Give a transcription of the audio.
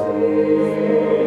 Spirit.